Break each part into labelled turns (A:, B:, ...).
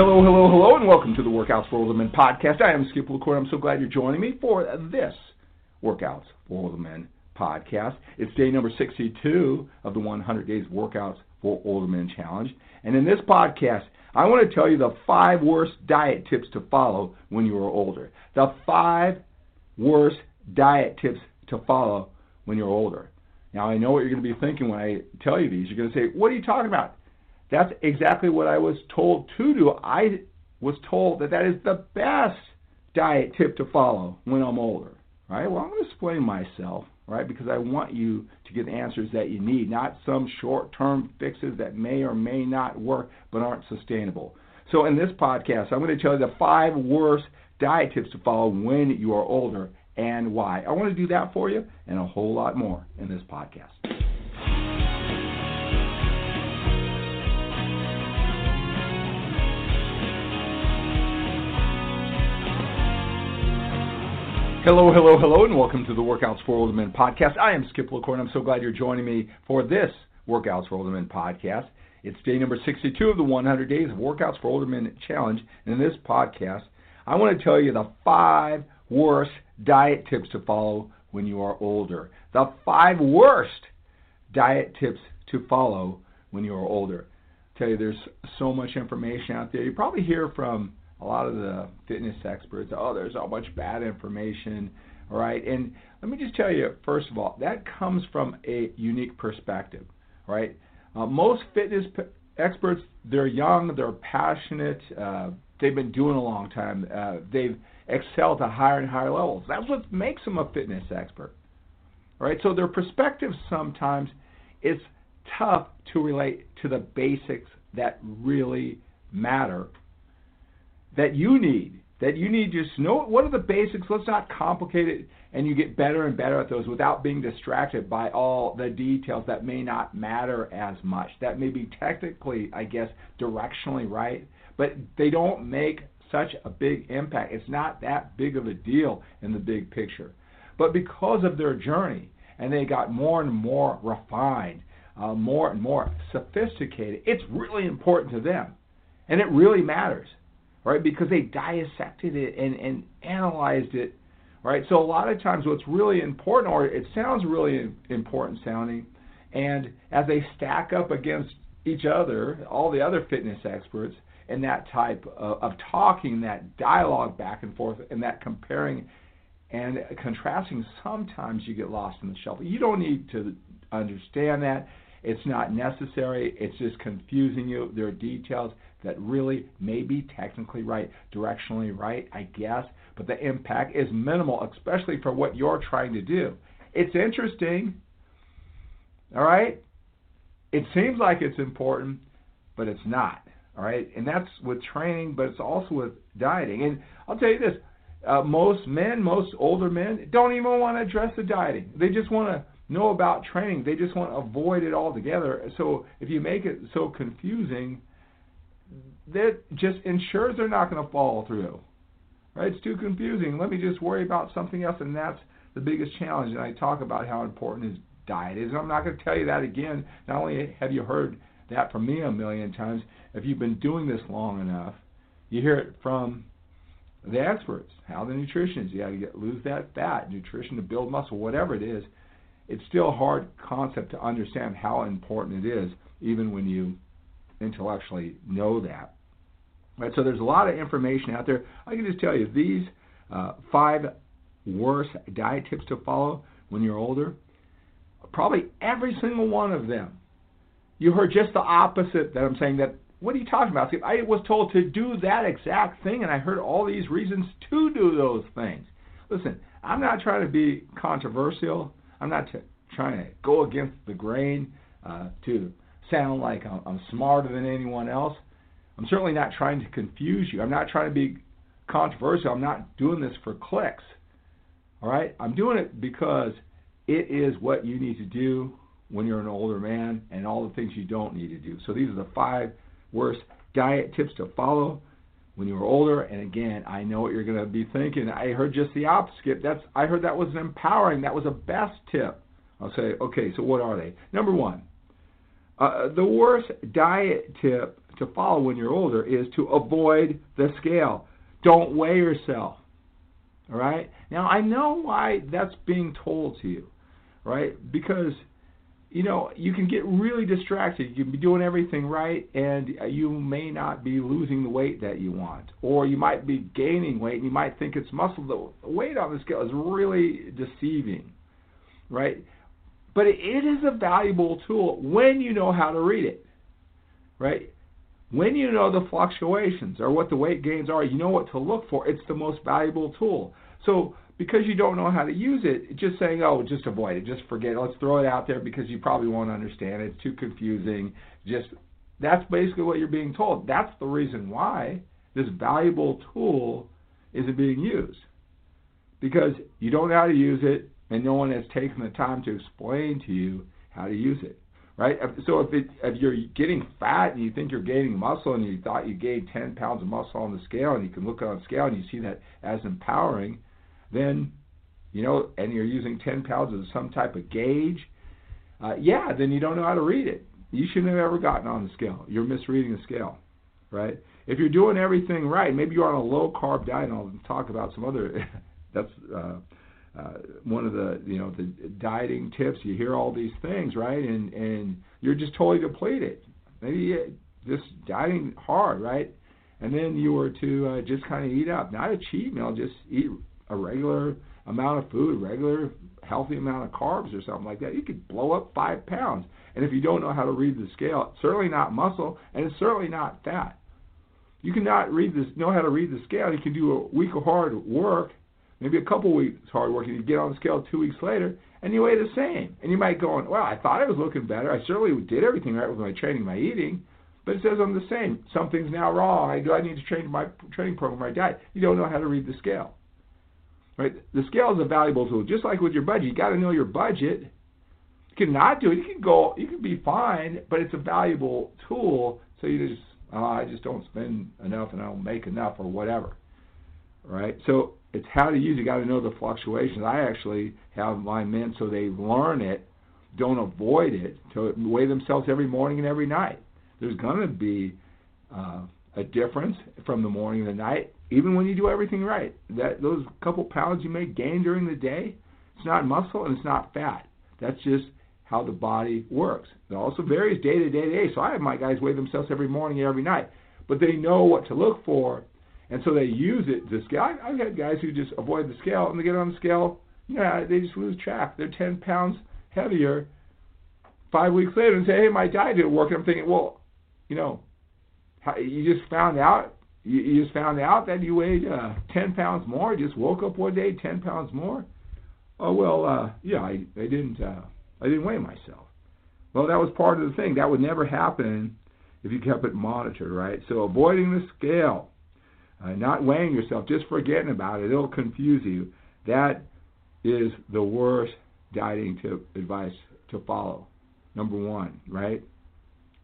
A: Hello, hello, hello, and welcome to the Workouts for Older Men podcast. I am Skip LaCour. I'm so glad you're joining me for this Workouts for Older Men podcast. It's day number 62 of the 100 Days Workouts for Older Men Challenge. And in this podcast, I want to tell you the five worst diet tips to follow when you are older. The five worst diet tips to follow when you're older. Now, I know what you're going to be thinking when I tell you these. You're going to say, What are you talking about? That's exactly what I was told to do. I was told that that is the best diet tip to follow when I'm older. Right? Well, I'm going to explain myself, right? Because I want you to get the answers that you need, not some short-term fixes that may or may not work but aren't sustainable. So in this podcast, I'm going to tell you the five worst diet tips to follow when you are older and why. I want to do that for you and a whole lot more in this podcast. Hello, hello, hello, and welcome to the Workouts for Older Men podcast. I am Skip LaCour, I'm so glad you're joining me for this Workouts for Older Men podcast. It's day number 62 of the 100 Days of Workouts for Older Men Challenge. And in this podcast, I want to tell you the five worst diet tips to follow when you are older. The five worst diet tips to follow when you are older. I tell you, there's so much information out there. You probably hear from a lot of the fitness experts, oh, there's so much bad information, all right? And let me just tell you, first of all, that comes from a unique perspective, right? Uh, most fitness p- experts, they're young, they're passionate, uh, they've been doing a long time, uh, they've excelled to higher and higher levels. That's what makes them a fitness expert, right? So their perspective sometimes is tough to relate to the basics that really matter that you need. That you need just know what are the basics. Let's not complicate it, and you get better and better at those without being distracted by all the details that may not matter as much. That may be technically, I guess, directionally right, but they don't make such a big impact. It's not that big of a deal in the big picture. But because of their journey, and they got more and more refined, uh, more and more sophisticated, it's really important to them. And it really matters right? Because they dissected it and, and analyzed it, right? So a lot of times what's really important, or it sounds really important sounding, and as they stack up against each other, all the other fitness experts, and that type of, of talking, that dialogue back and forth, and that comparing and contrasting, sometimes you get lost in the shuffle. You don't need to understand that. It's not necessary. It's just confusing you. There are details that really may be technically right, directionally right, I guess, but the impact is minimal, especially for what you're trying to do. It's interesting, all right? It seems like it's important, but it's not, all right? And that's with training, but it's also with dieting. And I'll tell you this uh, most men, most older men, don't even want to address the dieting. They just want to know about training. They just want to avoid it altogether. So if you make it so confusing, that just ensures they're not going to follow through. Right? It's too confusing. Let me just worry about something else, and that's the biggest challenge. And I talk about how important his diet is. And I'm not going to tell you that again. Not only have you heard that from me a million times, if you've been doing this long enough, you hear it from the experts. How the nutrition is. You got to get, lose that fat, nutrition to build muscle, whatever it is. It's still a hard concept to understand how important it is, even when you intellectually know that. Right, so there's a lot of information out there. I can just tell you these uh, five worst diet tips to follow when you're older. Probably every single one of them. You heard just the opposite that I'm saying that what are you talking about? I was told to do that exact thing, and I heard all these reasons to do those things. Listen, I'm not trying to be controversial. I'm not t- trying to go against the grain uh, to sound like I'm, I'm smarter than anyone else. I'm certainly not trying to confuse you. I'm not trying to be controversial. I'm not doing this for clicks. All right? I'm doing it because it is what you need to do when you're an older man and all the things you don't need to do. So these are the five worst diet tips to follow when you're older. And again, I know what you're going to be thinking. I heard just the opposite. That's I heard that was empowering. That was a best tip. I'll say, okay, so what are they? Number one, uh, the worst diet tip to follow when you're older is to avoid the scale. Don't weigh yourself. All right? Now, I know why that's being told to you, right? Because you know, you can get really distracted. You can be doing everything right, and you may not be losing the weight that you want, or you might be gaining weight, and you might think it's muscle. The weight on the scale is really deceiving, right? But it is a valuable tool when you know how to read it, right? When you know the fluctuations or what the weight gains are, you know what to look for. It's the most valuable tool. So because you don't know how to use it, just saying, oh, just avoid it, just forget it, let's throw it out there because you probably won't understand it. It's too confusing. Just that's basically what you're being told. That's the reason why this valuable tool isn't being used. Because you don't know how to use it and no one has taken the time to explain to you how to use it. Right? So if it, if you're getting fat and you think you're gaining muscle and you thought you gained 10 pounds of muscle on the scale and you can look on the scale and you see that as empowering, then you know, and you're using 10 pounds as some type of gauge, uh, yeah, then you don't know how to read it. You shouldn't have ever gotten on the scale. You're misreading the scale, right? If you're doing everything right, maybe you're on a low carb diet. And I'll talk about some other. that's uh, uh, one of the you know the dieting tips. You hear all these things, right? And and you're just totally depleted. Maybe you, just dieting hard, right? And then you were to uh, just kind of eat up, not a cheat meal, just eat a regular amount of food, regular healthy amount of carbs or something like that, you could blow up five pounds. And if you don't know how to read the scale, it's certainly not muscle and it's certainly not fat. You cannot read this, know how to read the scale. You can do a week of hard work, maybe a couple weeks hard work, and you get on the scale two weeks later, and you weigh the same. And you might go, well, I thought I was looking better. I certainly did everything right with my training, my eating, but it says I'm the same. Something's now wrong. I do. I need to change my training program, my diet. You don't know how to read the scale. Right? The scale is a valuable tool. Just like with your budget, you got to know your budget. You can not do it. You can go. You can be fine, but it's a valuable tool. So you just, oh, I just don't spend enough and I don't make enough or whatever. Right? So it's how to use. You got to know the fluctuations. I actually have my men so they learn it, don't avoid it, to weigh themselves every morning and every night. There's going to be uh, a difference from the morning to the night even when you do everything right. That those couple pounds you may gain during the day, it's not muscle and it's not fat. That's just how the body works. It also varies day to day to day. So I have my guys weigh themselves every morning and every night, but they know what to look for, and so they use it to scale. I, I've had guys who just avoid the scale and they get on the scale. Yeah, they just lose track. They're 10 pounds heavier five weeks later and say, "Hey, my diet didn't work." And I'm thinking, well, you know, you just found out you, you just found out that you weighed uh, 10 pounds more. Just woke up one day 10 pounds more. Oh well, uh, yeah, I, I didn't uh, I didn't weigh myself. Well, that was part of the thing. That would never happen if you kept it monitored, right? So avoiding the scale, uh, not weighing yourself, just forgetting about it, it'll confuse you. That is the worst dieting tip advice to follow. Number one, right?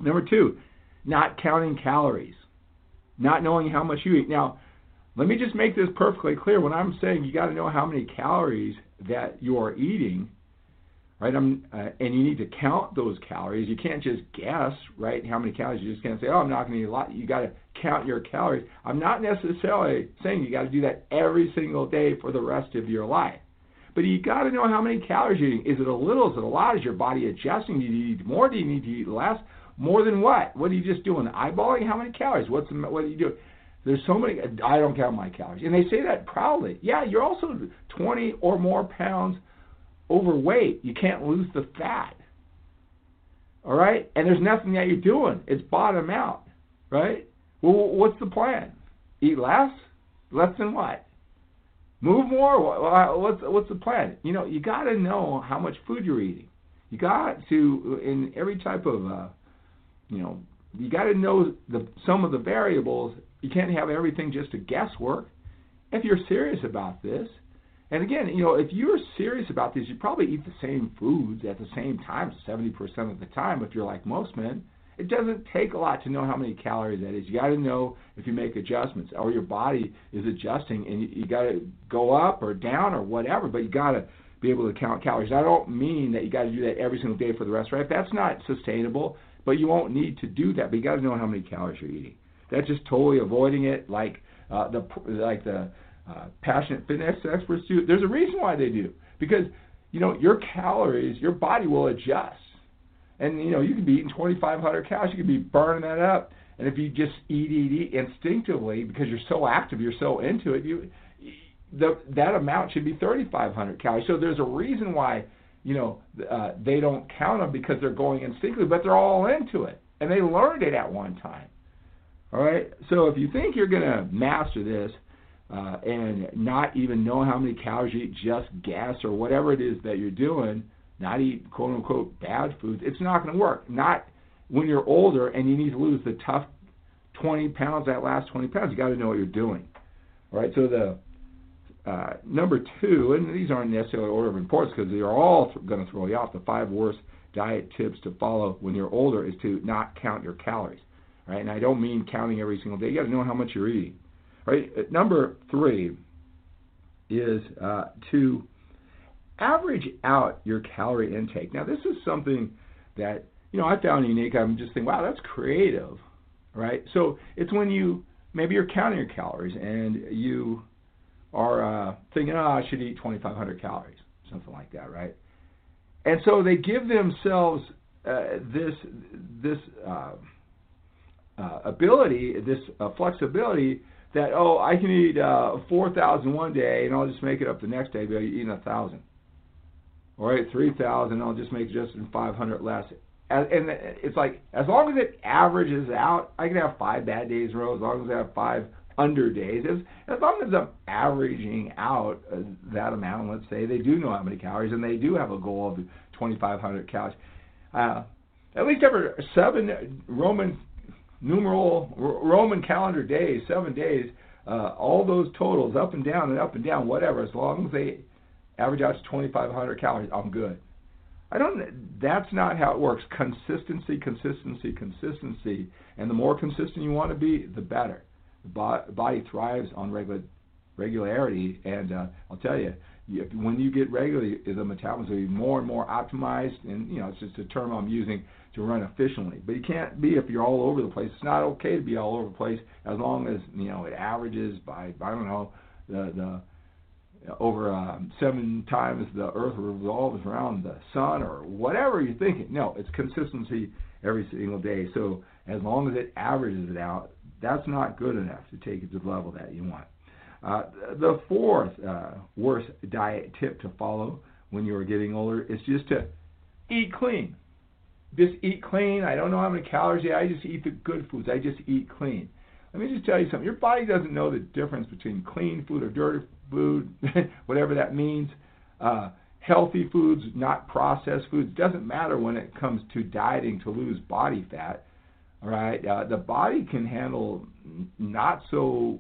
A: Number two, not counting calories not knowing how much you eat. Now, let me just make this perfectly clear. When I'm saying you got to know how many calories that you are eating, right? I'm, uh, and you need to count those calories. You can't just guess, right? How many calories? You just can't say, oh, I'm not going to eat a lot. You got to count your calories. I'm not necessarily saying you got to do that every single day for the rest of your life. But you got to know how many calories you're eating. Is it a little? Is it a lot? Is your body adjusting? Do you eat more? Do you need to eat less? More than what? What are you just doing? Eyeballing? How many calories? What's the, what are you doing? There's so many. I don't count my calories, and they say that proudly. Yeah, you're also 20 or more pounds overweight. You can't lose the fat. All right, and there's nothing that you're doing. It's bottom out. right? Well, what's the plan? Eat less? Less than what? Move more? What's what's the plan? You know, you got to know how much food you're eating. You got to in every type of, uh, you know, you got to know the some of the variables. You can't have everything just a guesswork. If you're serious about this, and again, you know, if you're serious about this, you probably eat the same foods at the same time 70% of the time if you're like most men. It doesn't take a lot to know how many calories that is. You got to know if you make adjustments or your body is adjusting and you, you got to go up or down or whatever, but you got to be able to count calories. I don't mean that you got to do that every single day for the rest of your life. That's not sustainable, but you won't need to do that. But you got to know how many calories you're eating. That's just totally avoiding it like uh, the like the uh, passionate fitness experts do. There's a reason why they do because you know your calories, your body will adjust, and you know you can be eating 2,500 calories, you can be burning that up, and if you just eat, eat, eat instinctively because you're so active, you're so into it, you the, that amount should be 3,500 calories. So there's a reason why you know uh, they don't count them because they're going instinctively, but they're all into it, and they learned it at one time. All right. So if you think you're going to master this, uh, and not even know how many calories you eat, just gas or whatever it is that you're doing, not eat quote unquote bad foods, it's not going to work. Not when you're older and you need to lose the tough 20 pounds, that last 20 pounds, you got to know what you're doing. All right, so the uh, number two, and these aren't necessarily order of importance because they are all th- going to throw you off. The five worst diet tips to follow when you're older is to not count your calories. Right, and I don't mean counting every single day. You got to know how much you're eating. Right? Uh, number three is uh, to average out your calorie intake. Now, this is something that you know I found unique. I'm just thinking, wow, that's creative, right? So it's when you maybe you're counting your calories and you are uh, thinking, oh, I should eat 2,500 calories, something like that, right? And so they give themselves uh, this this uh, uh ability, this uh, flexibility that oh I can eat uh, four thousand one day and I'll just make it up the next day by eating a thousand. All right, three thousand I'll just make just five hundred less. And, it's like as long as it averages out, I can have five bad days in a row. As long as I have five under days, as as long as I'm averaging out uh, that amount, let's say they do know how many calories and they do have a goal of 2,500 calories. Uh, at least every seven Roman numeral Roman calendar days, seven days, uh, all those totals up and down and up and down, whatever, as long as they average out to 2,500 calories, I'm good. I don't. That's not how it works. Consistency, consistency, consistency, and the more consistent you want to be, the better. The body thrives on regular regularity, and uh, I'll tell you, when you get regularly, the metabolism will be more and more optimized. And you know, it's just a term I'm using to run efficiently. But you can't be if you're all over the place. It's not okay to be all over the place as long as you know it averages by I don't know the the over uh, seven times the Earth revolves around the sun or whatever you're thinking. No, it's consistency every single day. So as long as it averages it out, that's not good enough to take it to the level that you want. Uh, the fourth uh, worst diet tip to follow when you are getting older is just to eat clean just eat clean. I don't know how many calories. I just eat the good foods. I just eat clean. Let me just tell you something. Your body doesn't know the difference between clean food or dirty food, whatever that means. Uh, healthy foods, not processed foods. Doesn't matter when it comes to dieting to lose body fat. All right, uh, the body can handle not so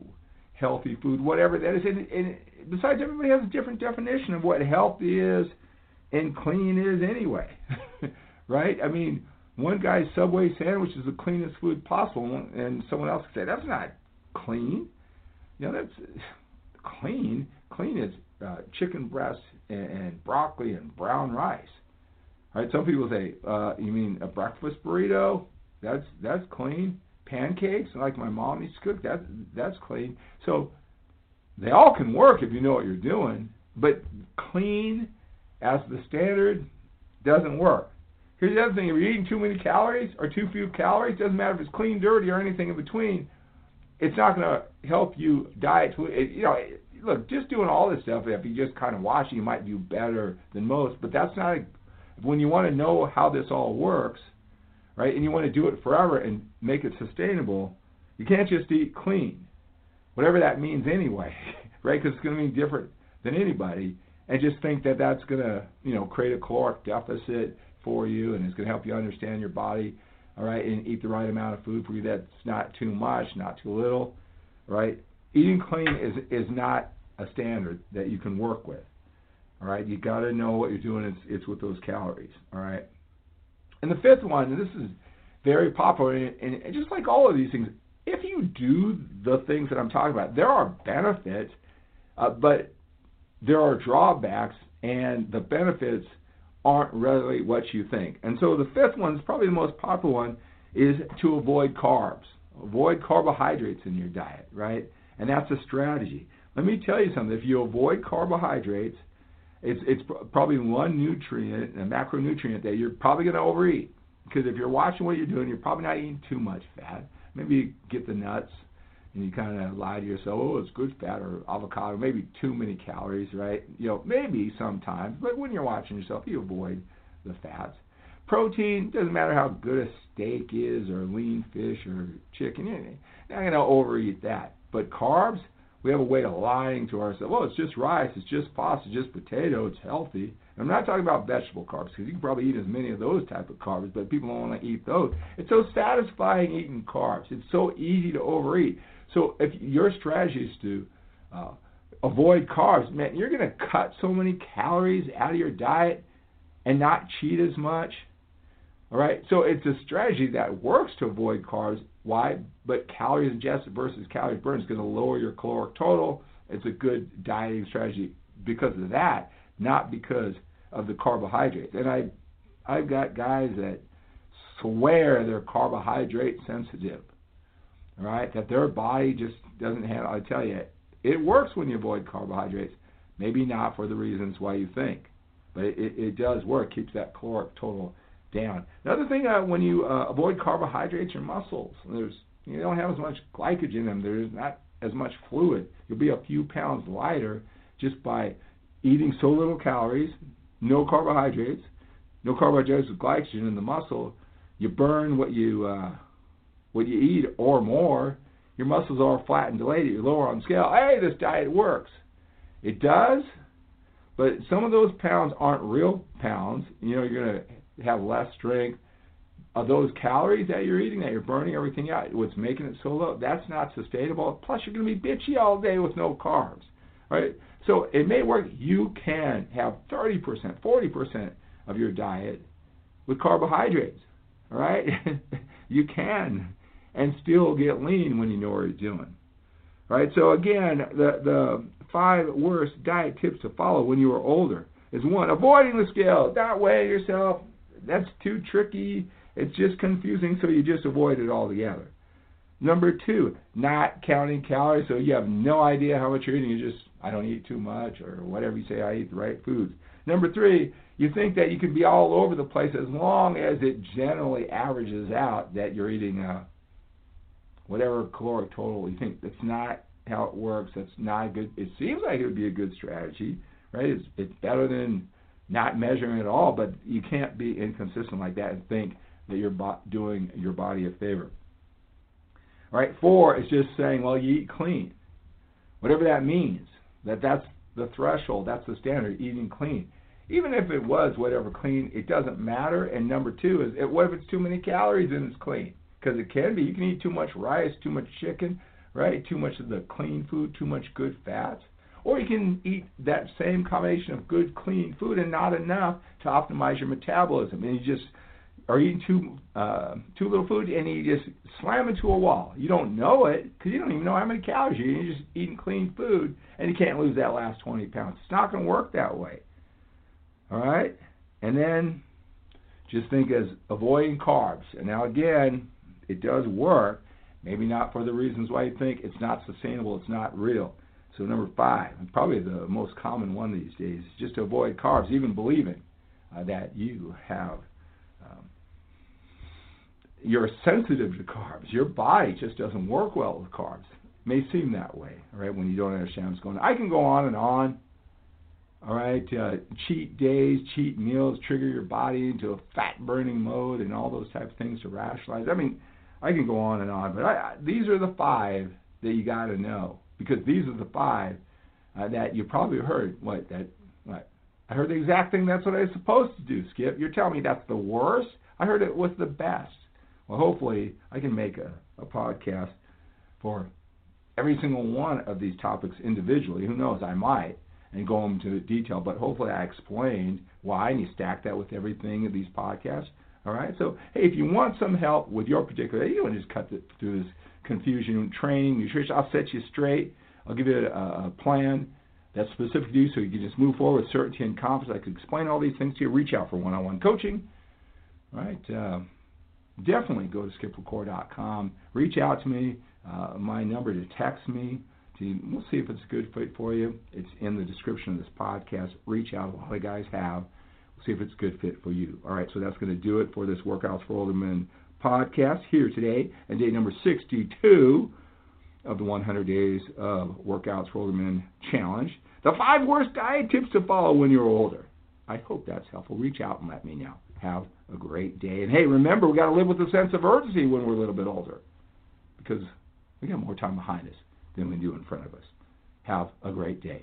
A: healthy food, whatever that is. And, and besides, everybody has a different definition of what healthy is and clean is anyway. right? I mean, one guy's Subway sandwich is the cleanest food possible, and someone else could say that's not clean. You know, that's clean. Clean is uh, chicken breast and, and broccoli and brown rice. Right? Some people say, uh, you mean a breakfast burrito? That's that's clean. Pancakes, like my mom used to cook, that that's clean. So they all can work if you know what you're doing, but clean as the standard doesn't work. Here's the other thing: if you're eating too many calories or too few calories, doesn't matter if it's clean, dirty, or anything in between. It's not going to help you diet. You know, look, just doing all this stuff. If you just kind of watch you might do better than most. But that's not. A, when you want to know how this all works, right? And you want to do it forever and make it sustainable, you can't just eat clean, whatever that means anyway, right? Because it's going to mean different than anybody, and just think that that's going to, you know, create a caloric deficit for you, and it's going to help you understand your body, all right, and eat the right amount of food for you. That's not too much, not too little, right? Eating clean is is not a standard that you can work with. All right, you got to know what you're doing. It's it's with those calories. All right, and the fifth one, and this is very popular, and, just like all of these things, if you do the things that I'm talking about, there are benefits, uh, but there are drawbacks, and the benefits aren't really what you think. And so the fifth one is probably the most popular one is to avoid carbs. Avoid carbohydrates in your diet, right? And that's a strategy. Let me tell you something. If you avoid carbohydrates, it's it's probably one nutrient, a macronutrient that you're probably going to overeat. Because if you're watching what you're doing, you're probably not eating too much fat. Maybe you get the nuts and you kind of lie to yourself, oh, it's good fat or avocado, maybe too many calories, right? You know, maybe sometimes, but when you're watching yourself, you avoid the fats. Protein doesn't matter how good a steak is or lean fish or chicken, anything. you're not going to overeat that. But carbs, we have a way of lying to ourselves. Well, it's just rice, it's just pasta, it's just potato, it's healthy. I'm not talking about vegetable carbs because you can probably eat as many of those type of carbs, but people don't want to eat those. It's so satisfying eating carbs. It's so easy to overeat. So if your strategy is to uh, avoid carbs, man, you're going to cut so many calories out of your diet and not cheat as much. All right, so it's a strategy that works to avoid carbs. Why? But calories ingested versus calories burned is going to lower your caloric total. It's a good dieting strategy because of that, not because of the carbohydrates. And I, I've got guys that swear they're carbohydrate sensitive. Right, that their body just doesn't handle. I tell you, it works when you avoid carbohydrates. Maybe not for the reasons why you think, but it, it does work. Keeps that caloric total down. Another thing, uh, when you uh, avoid carbohydrates, your muscles, there's you don't have as much glycogen in them. There's not as much fluid. You'll be a few pounds lighter just by eating so little calories, no carbohydrates, no carbohydrates with glycogen in the muscle. You burn what you uh, what you eat or more. Your muscles are flat and delayed. You're lower on scale. Hey, this diet works. It does, but some of those pounds aren't real pounds. You know, you're to have less strength. Of those calories that you're eating, that you're burning everything out, what's making it so low, that's not sustainable. Plus, you're going to be bitchy all day with no carbs, right? So it may work. You can have 30%, 40% of your diet with carbohydrates, right? you can, and still get lean when you know what you're doing, right? So again, the the five worst diet tips to follow when you are older is one, avoiding the scale. Don't weigh yourself that's too tricky. It's just confusing, so you just avoid it altogether. Number two, not counting calories, so you have no idea how much you're eating. You just, I don't eat too much, or whatever you say, I eat the right foods. Number three, you think that you can be all over the place as long as it generally averages out that you're eating a whatever caloric total you think. That's not how it works. That's not a good. It seems like it would be a good strategy, right? It's, it's better than not measuring at all, but you can't be inconsistent like that and think that you're bo- doing your body a favor. All right, four is just saying, well, you eat clean, whatever that means. That that's the threshold, that's the standard, eating clean. Even if it was whatever clean, it doesn't matter. And number two is, it, what if it's too many calories and it's clean? Because it can be. You can eat too much rice, too much chicken, right? Too much of the clean food, too much good fats. Or you can eat that same combination of good, clean food and not enough to optimize your metabolism. And you just are eating too uh, too little food and you just slam into a wall. You don't know it because you don't even know how many calories you're eating. You're just eating clean food and you can't lose that last 20 pounds. It's not going to work that way. All right? And then just think as avoiding carbs. And now again, it does work. Maybe not for the reasons why you think it's not sustainable, it's not real. So number five, probably the most common one these days, is just to avoid carbs, even believing uh, that you have um, you're sensitive to carbs. Your body just doesn't work well with carbs. It may seem that way, right? When you don't understand what's going on. I can go on and on All right, uh, cheat days, cheat meals trigger your body into a fat burning mode, and all those type of things to rationalize. I mean, I can go on and on, but I, I, these are the five that you got to know because these are the five uh, that you probably heard. What that? What? I heard the exact thing. That's what I was supposed to do. Skip, you're telling me that's the worst? I heard it was the best. Well, hopefully, I can make a, a podcast for every single one of these topics individually. Who knows? I might and go into detail, but hopefully I explained why and you stack that with everything of these podcasts. All right. So hey, if you want some help with your particular, you want to just cut the, through this confusion, training, nutrition. I'll set you straight. I'll give you a, a plan that's specific to you, so you can just move forward with certainty and confidence. I can explain all these things to you. Reach out for one-on-one coaching. All right. Uh, definitely go to skiplacour.com. Reach out to me. Uh, my number to text me. To, we'll see if it's a good fit for you. It's in the description of this podcast. Reach out. A lot of guys have. We'll see if it's a good fit for you. All right, so that's going to do it for this Workouts for Older Men podcast here today, and day number 62 of the 100 Days of Workouts for Older Men Challenge. The five worst diet tips to follow when you're older. I hope that's helpful. Reach out and let me know. Have a great day. And hey, remember, we got to live with a sense of urgency when we're a little bit older because we got more time behind us than we do in front of us. Have a great day.